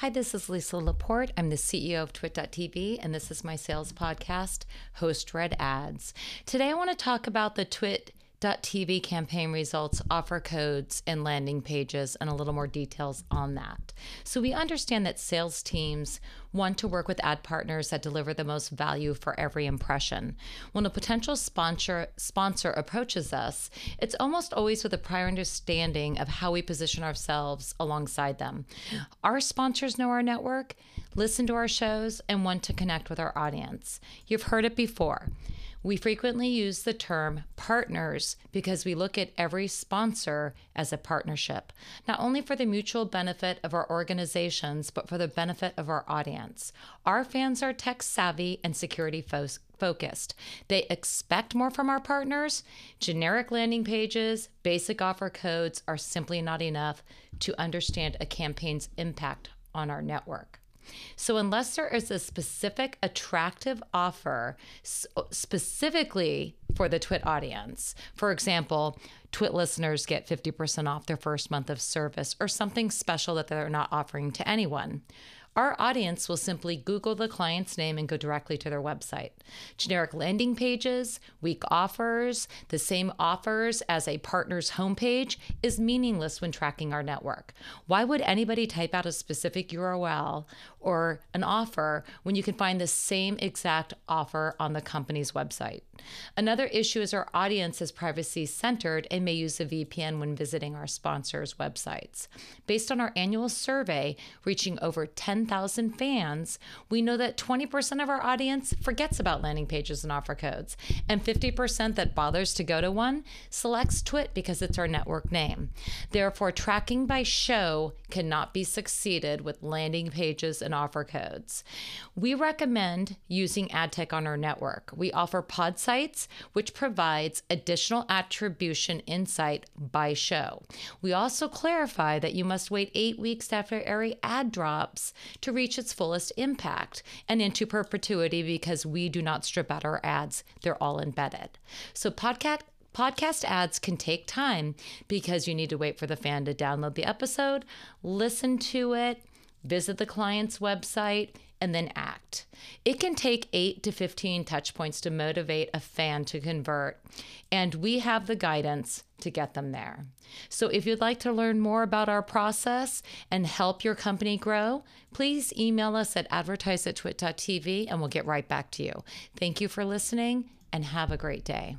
Hi, this is Lisa Laporte. I'm the CEO of Twit.tv, and this is my sales podcast, Host Read Ads. Today, I want to talk about the Twit TV campaign results, offer codes, and landing pages, and a little more details on that. So, we understand that sales teams want to work with ad partners that deliver the most value for every impression. When a potential sponsor sponsor approaches us, it's almost always with a prior understanding of how we position ourselves alongside them. Our sponsors know our network, listen to our shows, and want to connect with our audience. You've heard it before. We frequently use the term partners because we look at every sponsor as a partnership, not only for the mutual benefit of our organizations, but for the benefit of our audience. Our fans are tech savvy and security fo- focused. They expect more from our partners. Generic landing pages, basic offer codes are simply not enough to understand a campaign's impact on our network. So, unless there is a specific attractive offer specifically for the Twit audience, for example, Twit listeners get 50% off their first month of service or something special that they're not offering to anyone. Our audience will simply Google the client's name and go directly to their website. Generic landing pages, weak offers, the same offers as a partner's homepage is meaningless when tracking our network. Why would anybody type out a specific URL or an offer when you can find the same exact offer on the company's website? Another issue is our audience is privacy centered and may use a VPN when visiting our sponsors' websites. Based on our annual survey, reaching over 10,000 fans, we know that 20% of our audience forgets about landing pages and offer codes, and 50% that bothers to go to one selects Twit because it's our network name. Therefore, tracking by show cannot be succeeded with landing pages and offer codes. We recommend using ad tech on our network. We offer pod sites, which provides additional attribution insight by show. We also clarify that you must wait eight weeks after every ad drops to reach its fullest impact and into perpetuity because we do not strip out our ads, they're all embedded. So, podcast Podcast ads can take time because you need to wait for the fan to download the episode, listen to it, visit the client's website, and then act. It can take 8 to 15 touch points to motivate a fan to convert, and we have the guidance to get them there. So if you'd like to learn more about our process and help your company grow, please email us at advertise at twit.tv and we'll get right back to you. Thank you for listening and have a great day.